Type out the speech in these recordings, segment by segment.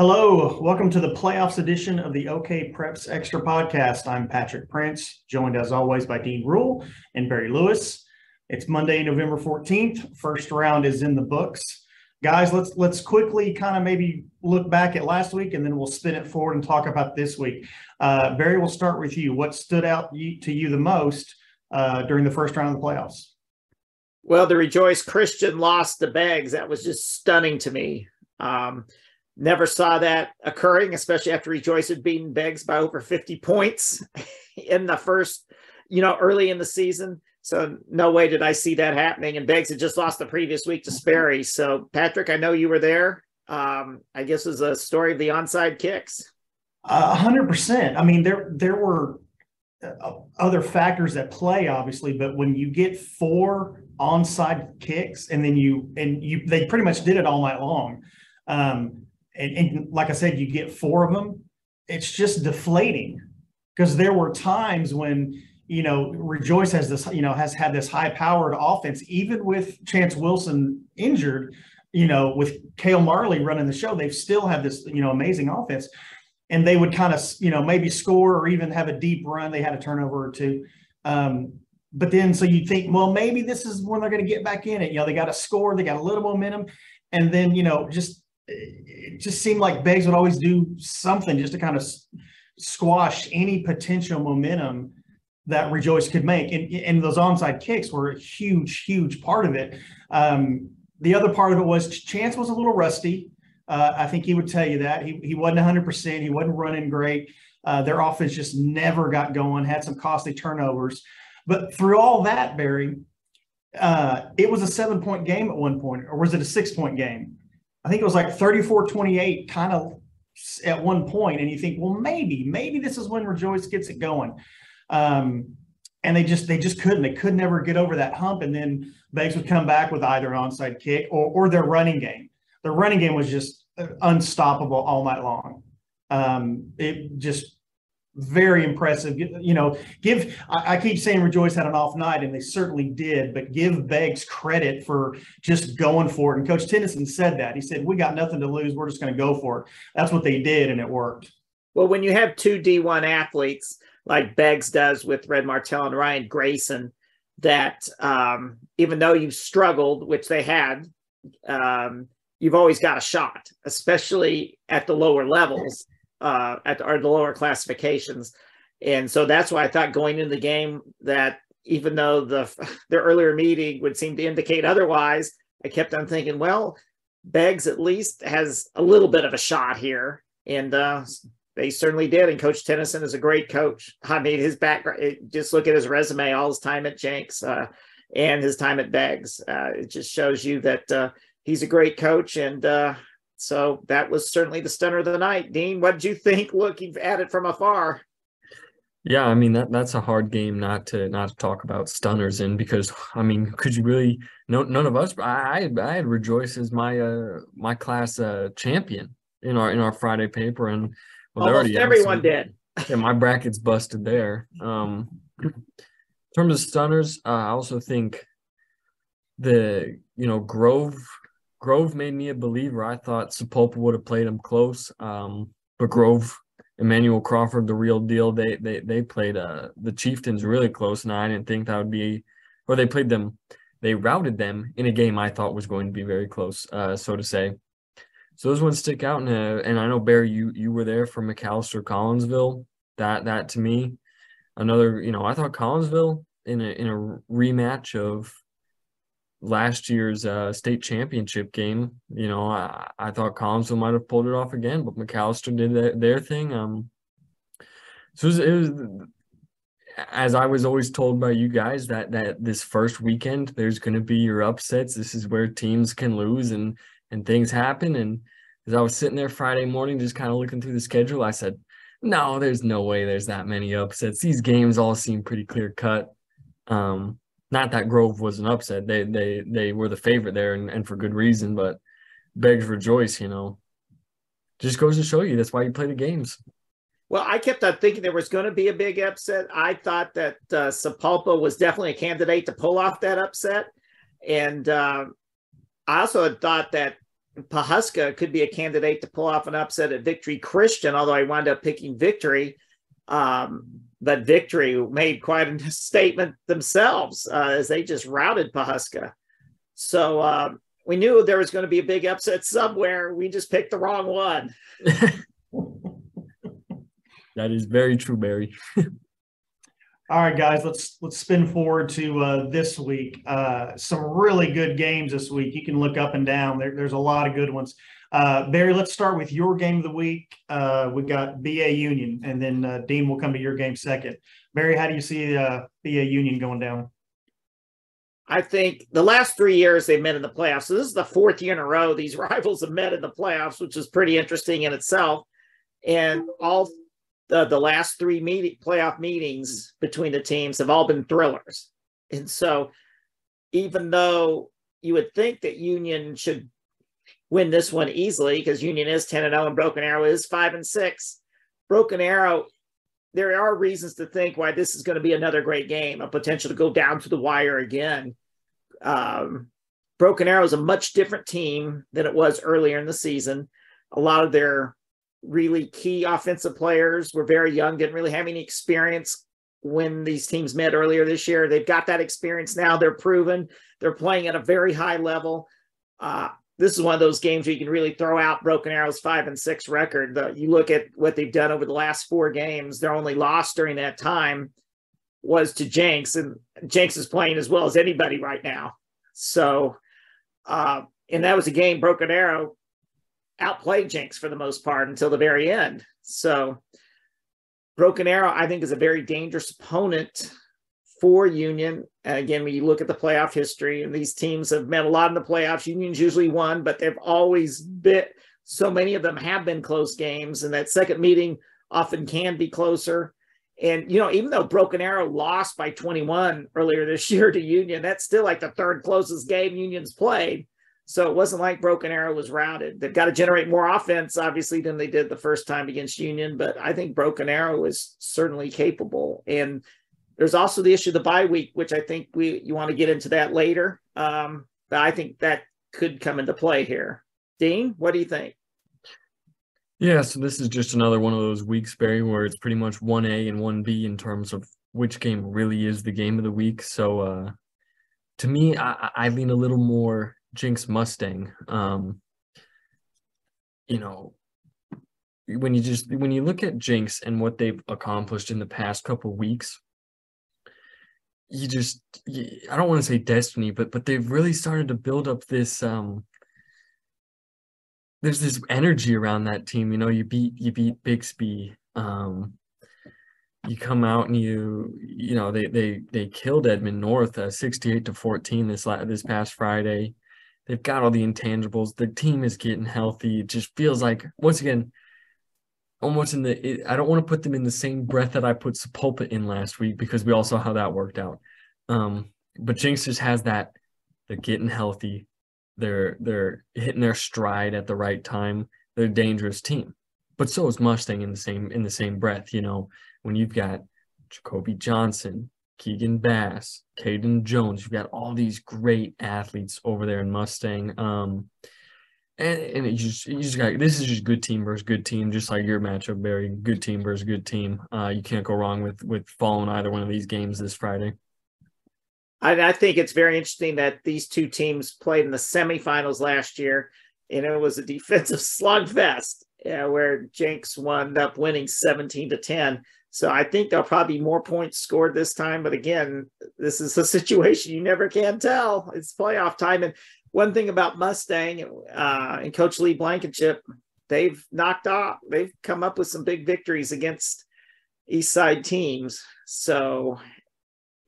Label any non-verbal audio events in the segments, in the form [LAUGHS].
Hello, welcome to the playoffs edition of the OK Preps Extra Podcast. I'm Patrick Prince, joined as always by Dean Rule and Barry Lewis. It's Monday, November 14th. First round is in the books. Guys, let's let's quickly kind of maybe look back at last week and then we'll spin it forward and talk about this week. Uh, Barry, we'll start with you. What stood out to you the most uh, during the first round of the playoffs? Well, the Rejoice Christian lost the Beggs. That was just stunning to me. Um, Never saw that occurring, especially after Rejoice had beaten Beggs by over 50 points [LAUGHS] in the first, you know, early in the season. So no way did I see that happening. And Beggs had just lost the previous week to Sperry. So Patrick, I know you were there. Um, I guess is a story of the onside kicks. A hundred percent. I mean, there there were uh, other factors at play, obviously, but when you get four onside kicks and then you and you they pretty much did it all night long. Um, and, and like I said, you get four of them, it's just deflating because there were times when you know Rejoice has this you know has had this high powered offense even with Chance Wilson injured, you know with Kale Marley running the show, they've still had this you know amazing offense, and they would kind of you know maybe score or even have a deep run. They had a turnover or two. Um, but then so you think, well, maybe this is when they're going to get back in it. You know, they got to score, they got a little momentum, and then you know just it just seemed like Beggs would always do something just to kind of squash any potential momentum that Rejoice could make. And, and those onside kicks were a huge, huge part of it. Um, the other part of it was Chance was a little rusty. Uh, I think he would tell you that. He, he wasn't 100%. He wasn't running great. Uh, their offense just never got going, had some costly turnovers. But through all that, Barry, uh, it was a seven point game at one point, or was it a six point game? I think it was like 34 28 kind of at one point, and you think, well, maybe, maybe this is when Rejoice gets it going. Um, and they just they just couldn't. They could never get over that hump. And then Beggs would come back with either an onside kick or or their running game. Their running game was just unstoppable all night long. Um, it just very impressive. You know, give I, keep saying Rejoice had an off night, and they certainly did, but give Beggs credit for just going for it. And Coach Tennyson said that. He said, We got nothing to lose. We're just going to go for it. That's what they did, and it worked. Well, when you have two D1 athletes like Beggs does with Red Martell and Ryan Grayson, that um, even though you've struggled, which they had, um, you've always got a shot, especially at the lower levels uh, at the, the lower classifications. And so that's why I thought going into the game that even though the [LAUGHS] their earlier meeting would seem to indicate otherwise, I kept on thinking, well, Beggs at least has a little bit of a shot here, and uh, they certainly did. And Coach Tennyson is a great coach. I mean, his background. Just look at his resume, all his time at Jenks uh, and his time at Beggs. Uh, it just shows you that uh, he's a great coach, and uh, so that was certainly the stunner of the night. Dean, what did you think looking at it from afar? Yeah, I mean that that's a hard game not to not to talk about stunners in because I mean, could you really? No, none of us. I I had Rejoice as my uh my class uh champion in our in our Friday paper, and well, almost everyone did. [LAUGHS] yeah, my bracket's busted there. Um, in terms of stunners, uh, I also think the you know Grove Grove made me a believer. I thought Sapulpa would have played him close, um, but Grove, Emmanuel Crawford, the real deal. They they they played uh, the Chieftains really close, and I didn't think that would be, or they played them, they routed them in a game I thought was going to be very close, uh, so to say. So those ones stick out, and uh, and I know Barry, you you were there for McAlester Collinsville. That that to me, another you know I thought Collinsville in a in a rematch of last year's uh, state championship game. You know, I, I thought Collinsville might have pulled it off again, but McAlester did their, their thing. Um, so it was, it was, as I was always told by you guys that that this first weekend there's going to be your upsets. This is where teams can lose and and things happen. And as I was sitting there Friday morning, just kind of looking through the schedule, I said, "No, there's no way there's that many upsets. These games all seem pretty clear cut." Um, not that Grove was an upset. They they they were the favorite there and, and for good reason, but Beggs rejoice, you know. Just goes to show you that's why you play the games. Well, I kept on thinking there was going to be a big upset. I thought that uh, Sapulpa was definitely a candidate to pull off that upset. And uh, I also had thought that Pawhuska could be a candidate to pull off an upset at Victory Christian, although I wound up picking Victory. Um, but Victory made quite a [LAUGHS] statement themselves uh, as they just routed Pawhuska. So uh, we knew there was going to be a big upset somewhere. We just picked the wrong one. [LAUGHS] that is very true, Barry. [LAUGHS] All right, guys, let's let's spin forward to uh, this week. Uh, some really good games this week. You can look up and down. There, there's a lot of good ones. Uh, Barry, let's start with your game of the week. Uh, we got BA Union, and then uh, Dean will come to your game second. Barry, how do you see uh, BA Union going down? I think the last three years they've met in the playoffs. So this is the fourth year in a row these [LAUGHS] rivals have met in the playoffs, which is pretty interesting in itself. And all the, the last three meeting, playoff meetings between the teams have all been thrillers. And so, even though you would think that Union should win this one easily because Union is 10 and 0 and Broken Arrow is 5 and 6, Broken Arrow, there are reasons to think why this is going to be another great game, a potential to go down to the wire again. Um, Broken Arrow is a much different team than it was earlier in the season. A lot of their really key offensive players were very young, didn't really have any experience when these teams met earlier this year. They've got that experience now. They're proven. They're playing at a very high level. Uh, this is one of those games where you can really throw out Broken Arrow's five and six record. The, you look at what they've done over the last four games. Their only loss during that time was to Jenks, and Jenks is playing as well as anybody right now. So, uh, and that was a game Broken Arrow outplayed Jenks for the most part until the very end. So Broken Arrow, I think, is a very dangerous opponent for Union. And again, when you look at the playoff history, and these teams have met a lot in the playoffs, Union's usually won, but they've always been so many of them have been close games, and that second meeting often can be closer. And you know, even though Broken Arrow lost by 21 earlier this [LAUGHS] year to Union, that's still like the third closest game Union's played. So it wasn't like Broken Arrow was routed. They've got to generate more offense, obviously, than they did the first time against Union. But I think Broken Arrow is certainly capable. And there's also the issue of the bye week, which I think we you want to get into that later. Um, but I think that could come into play here. Dean, what do you think? Yeah, so this is just another one of those weeks, Barry, where it's pretty much one A and one B in terms of which game really is the game of the week. So uh, to me, I, I lean a little more Jenks Mustang. Um, you know, when you just when you look at Jenks and what they've accomplished in the past couple weeks, you just you, I don't want to say destiny, but but they've really started to build up this um there's this energy around that team. You know, you beat you beat Bixby. Um, you come out and you you know they they they killed Edmond North uh, 68 to 14 this this past Friday. They've got all the intangibles. The team is getting healthy. It just feels like once again, almost in the. It, I don't want to put them in the same breath that I put Sapulpa in last week because we all saw how that worked out. Um, but Jenks just has that. They're getting healthy. They're they're hitting their stride at the right time. They're a dangerous team. But so is Mustang in the same in the same breath. You know when you've got Jacoby Johnson, Keegan Bass, Caden Jones. You've got all these great athletes over there in Mustang. Um, and, and it just you just got this is just good team versus good team, just like your matchup, Barry. Good team versus good team. Uh, you can't go wrong with with following either one of these games this Friday. I, I think it's very interesting that these two teams played in the semifinals last year, and it was a defensive [LAUGHS] slugfest where Jenks wound up winning 17 to 10. So I think there'll probably be more points scored this time. But again, this is a [LAUGHS] situation you never can tell. It's playoff time. And one thing about Mustang uh, and Coach Lee Blankenship, they've knocked off, they've come up with some big victories against East Side teams. So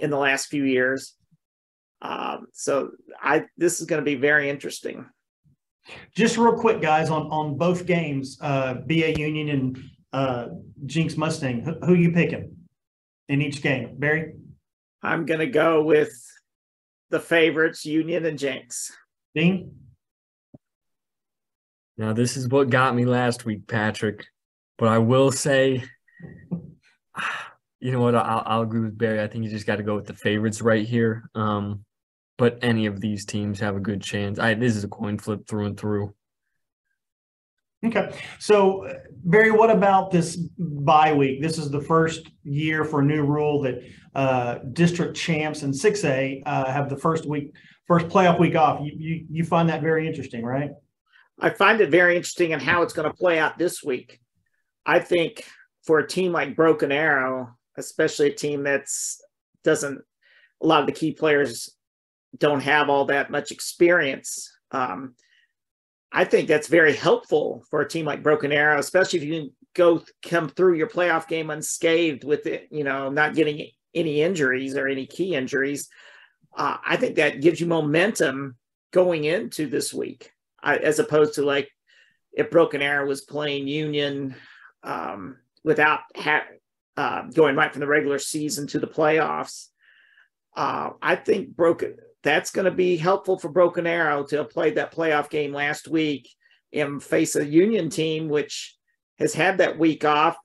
in the last few years. Um, so I this is going to be very interesting. Just real quick, guys, on on both games, uh, BA Union and uh, Jenks Mustang. Who, who you picking in each game, Barry? I'm going to go with the favorites, Union and Jenks. Dean? Now, this is what got me last week, Patrick. But I will say, [SIGHS] you know what? I'll, I'll agree with Barry. I think you just got to go with the favorites right here. Um, but any of these teams have a good chance. I this is a coin flip through and through. Okay. So, Barry, what about this bye week? This is the first year for a new rule that uh, district champs and 6A uh, have the first week, first playoff week off. You, you, you find that very interesting, right? I find it very interesting in how it's going to play out this week. I think for a team like Broken Arrow, especially a team that's doesn't a lot of the key players don't have all that much experience. Um, I think that's very helpful for a team like Broken Arrow, especially if you can go come through your playoff game unscathed with it, you know, not getting any injuries or any key injuries. Uh, I think that gives you momentum going into this week, I, as opposed to like if Broken Arrow was playing Union um, without ha- uh, going right from the regular season to the playoffs. Uh, I think Broken that's going to be helpful for Broken Arrow to have played that playoff game last week and face a Union team which has had that week off.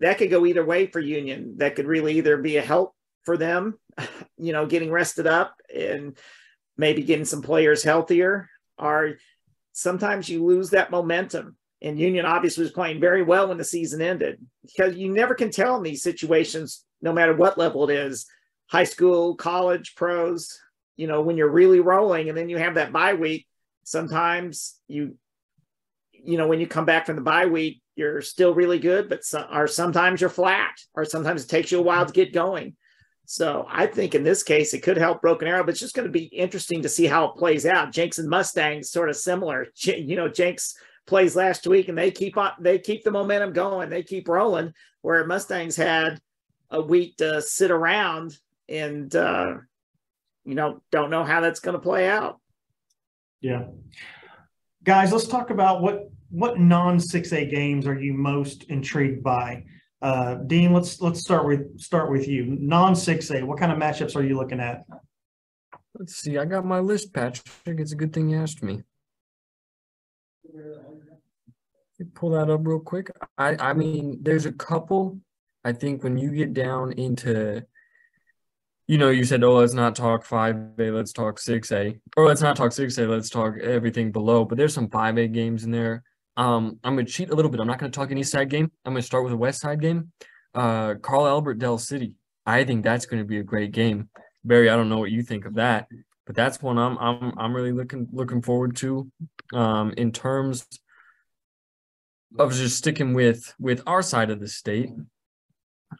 That could go either way for Union. That could really either be a help for them, [LAUGHS] you know, getting rested up and maybe getting some players healthier, or sometimes you lose that momentum. And Union obviously was playing very well when the season ended because you never can tell in these situations, no matter what level it is high school, college, pros you know, when you're really rolling and then you have that bye week, sometimes you, you know, when you come back from the bye week, you're still really good, but some, or sometimes you're flat, or sometimes it takes you a while to get going. So I think in this case, it could help Broken Arrow, but it's just going to be interesting to see how it plays out. Jenks and Mustangs sort of similar. [LAUGHS] You know, Jenks plays last week and they keep on, they keep the momentum going, they keep rolling. Where Mustangs had a week to sit around and uh, you know, don't know how that's going to play out. Yeah. Guys, let's talk about what what non 6A games are you most intrigued by? Uh, Dean, let's let's start with start with you. Non 6A, what kind of matchups are you looking at? Let's see. I got my list, Patrick. It's a good thing you asked me. Pull that up real quick. I I mean, there's a couple. I think when you get down into you know, you said, oh, let's not talk 5A, let's talk 6A. Or let's not talk 6A, let's talk everything below. But there's some 5A games in there. Um, I'm going to cheat a little bit. I'm not going to talk any side game. I'm going to start with a West Side game. Uh, Carl Albert Del City. I think that's going to be a great game. Barry, I don't know what you think of that, but that's one I'm I'm I'm really looking looking forward to. Um, in terms of just sticking with with our side of the state,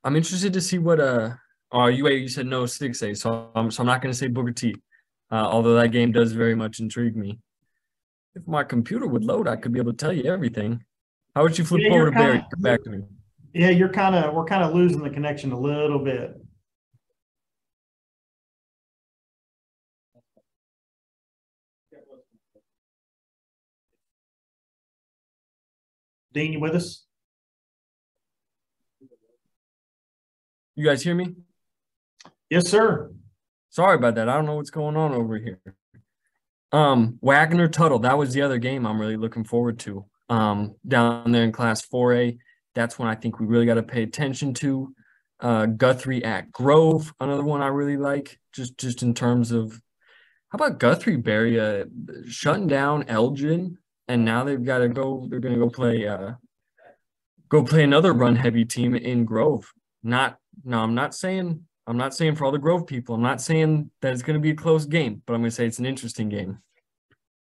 I'm interested to see what uh Oh, you you said no six A, so I'm so I'm not going to say Booker T. Uh, although that game does very much intrigue me. If my computer would load, I could be able to tell you everything. How would you flip yeah, over to Barry? Come back to me. Yeah, you're kind of we're kind of losing the connection a little bit. Dean, you with us? You guys hear me? Yes, sir. Sorry about that. I don't know what's going on over here. Um, Wagoner Tuttle, that was the other game I'm really looking forward to. Um, down there in class 4A. That's one I think we really got to pay attention to. Uh, Guthrie at Grove, another one I really like, just just in terms of how about Guthrie Barry uh, shutting down Elgin, and now they've got to go. They're going to go play. Uh, go play another run heavy team in Grove. Not no, I'm not saying I'm not saying for all the Grove people, I'm not saying that it's going to be a close game, but I'm going to say it's an interesting game.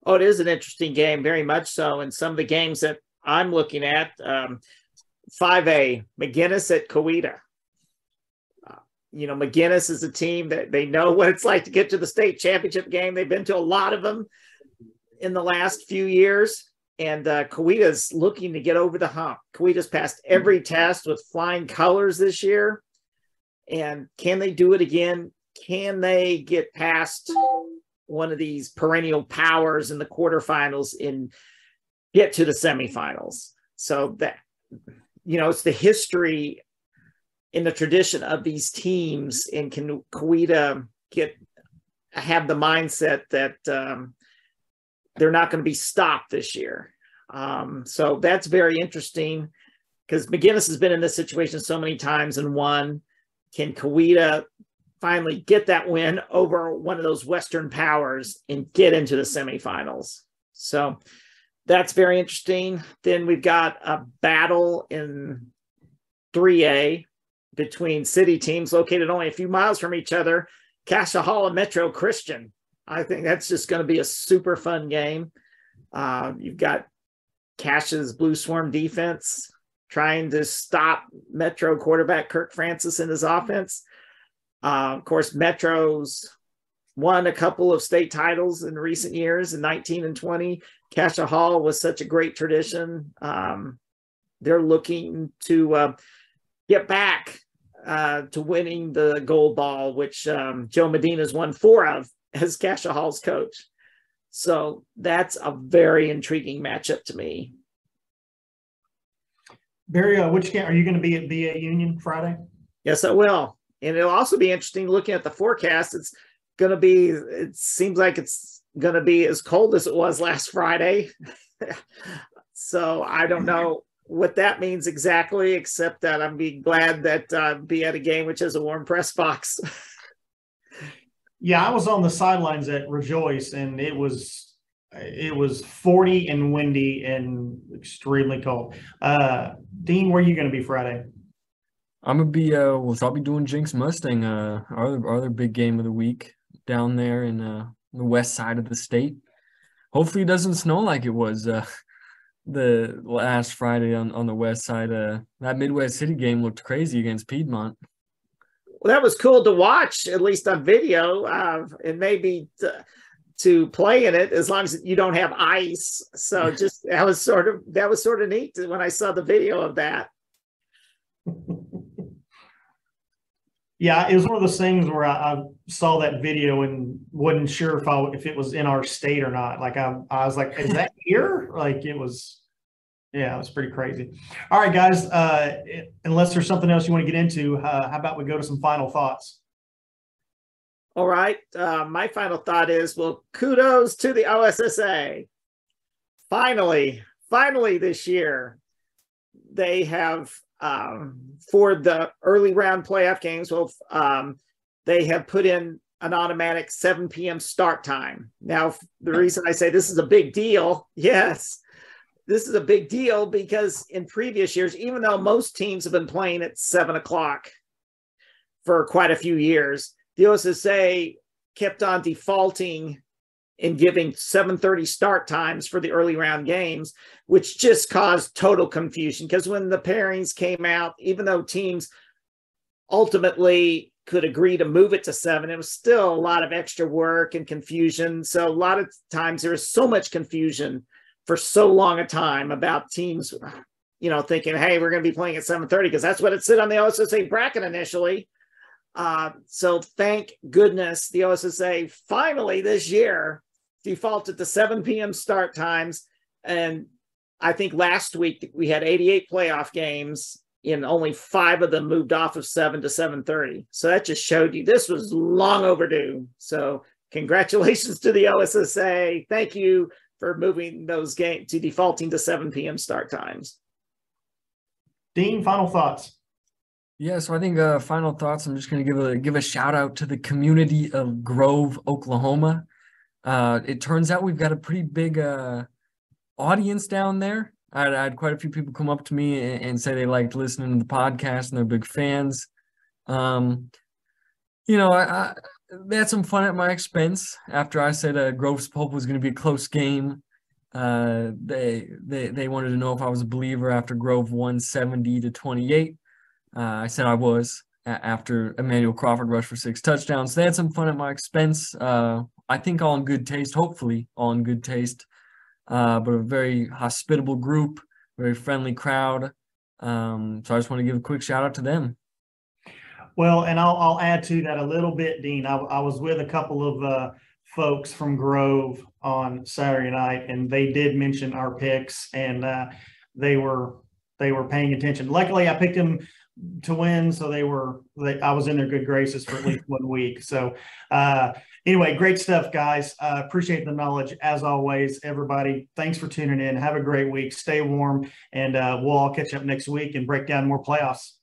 Oh, it is an interesting game, very much so. And some of the games that I'm looking at, um, 5A, McGuinness at Coweta. Uh, you know, McGuinness is a team that they know [LAUGHS] what it's like to get to the state championship game. They've been to a lot of them in the last few years. And uh, Coweta's looking to get over the hump. Coweta's passed every test with flying colors this year and can they do it again? Can they get past one of these perennial powers in the quarterfinals and get to the semifinals? So that, you know, it's the history in the tradition of these teams. And can Coweta get have the mindset that um, they're not going to be stopped this year? Um, so that's very interesting because McGuinness has been in this situation so many times and won. Can Coweta finally get that win over one of those Western powers and get into the semifinals? So that's very interesting. Then we've got a battle in 3A between city teams located only a few miles from each other, and Metro Christian. I think that's just going to be a super fun game. Uh, you've got Cash's Blue Swarm defense trying to stop Metro quarterback Kirk Francis in his offense. Uh, of course, Metro's won a couple of state titles in recent years in 19 and 20. Cascia Hall was such a great tradition. Um, they're looking to uh, get back uh, to winning the gold ball, which um, Joe Medina's won four of as Cascia Hall's coach. So that's a very intriguing matchup to me. Barry, uh, which game are you going to be at BA Union Friday? Yes, I will. And it'll also be interesting looking at the forecast. It's going to be, it seems like it's going to be as cold as it was last Friday. [LAUGHS] so I don't know what that means exactly, except that I'm be glad that uh, be at a game which has a warm press box. [LAUGHS] yeah, I was on the sidelines at Rejoice, and it was it was 40 and windy and extremely cold. Uh, Dean, where are you going to be Friday? I'm gonna be uh, well, I'll be doing Jenks Mustang, uh, our other, our other big game of the week down there in uh, the west side of the state. Hopefully, it doesn't snow like it was uh, [LAUGHS] the last Friday on, on the west side. Uh, that Midwest City game looked crazy against Piedmont. Well, that was cool to watch, at least on video. Uh, and maybe to, to play in it as long as you don't have ice. So [LAUGHS] just that was sort of that was sort of neat when I saw the video of that. Yeah, it was one of those things where I, I, saw that video and wasn't sure if I if it was in our state or not. Like I, I was like, is that here? Like it was, yeah, it was pretty crazy. All right, guys. Uh, unless there's something else you want to get into, uh, how about we go to some final thoughts? All right. Uh, my final thought is, well, kudos to the OSSA. Finally, finally this year, they have um, for the early round playoff games, well, um, they have put in an automatic 7 p.m. start time. Now, the reason I say this is a big deal, [LAUGHS] yes, this is a big deal because in previous years, even though most teams have been playing at seven o'clock for quite a few years, the OSSA kept on defaulting in giving 7:30 start times for the early round games, which just caused total confusion. Because when the pairings came out, even though teams ultimately could agree to move it to seven, it was still a lot of extra work and confusion. So a lot of times there was so much confusion for so long a time about teams, you know, thinking, "Hey, we're going to be playing at 7:30 because that's what it said on the OSSA bracket initially." Uh, so thank goodness the OSSA finally this year defaulted to 7 p.m. start times. And I think last week we had 88 playoff games and only five of them moved off of 7 to 7.30. So that just showed you this was long overdue. So congratulations to the OSSA. Thank you for moving those games to defaulting to 7 p.m. start times. Dean, final thoughts. Yeah, so I think uh, final thoughts. I'm just going to give a give a shout out to the community of Grove, Oklahoma. Uh, it turns out we've got a pretty big uh, audience down there. I, I, had quite a few people come up to me and, and, say they liked listening to the podcast and they're big fans. Um, you know, I, I, they had some fun at my expense after I said uh, Grove Sapulpa was going to be a close game. Uh, they they they wanted to know if I was a believer after Grove won 70 to 28. Uh, I said I was after Emmanuel Crawford rushed for six touchdowns. They had some fun at my expense. Uh, I think all in good taste, hopefully all in good taste. Uh, but a very hospitable group, very friendly crowd. Um, so I just want to give a quick shout out to them. Well, and I'll, I'll add to that a little bit, Dean. I, I was with a couple of uh, folks from Grove on Saturday night, and they did mention our picks, and uh, they were they were paying attention. Luckily, I picked them to win, so they were. They, I was in their good graces for at least one week. So uh, anyway, great stuff, guys. Uh, appreciate the knowledge as always. Everybody, thanks for tuning in. Have a great week. Stay warm, and uh, we'll all catch up next week and break down more playoffs.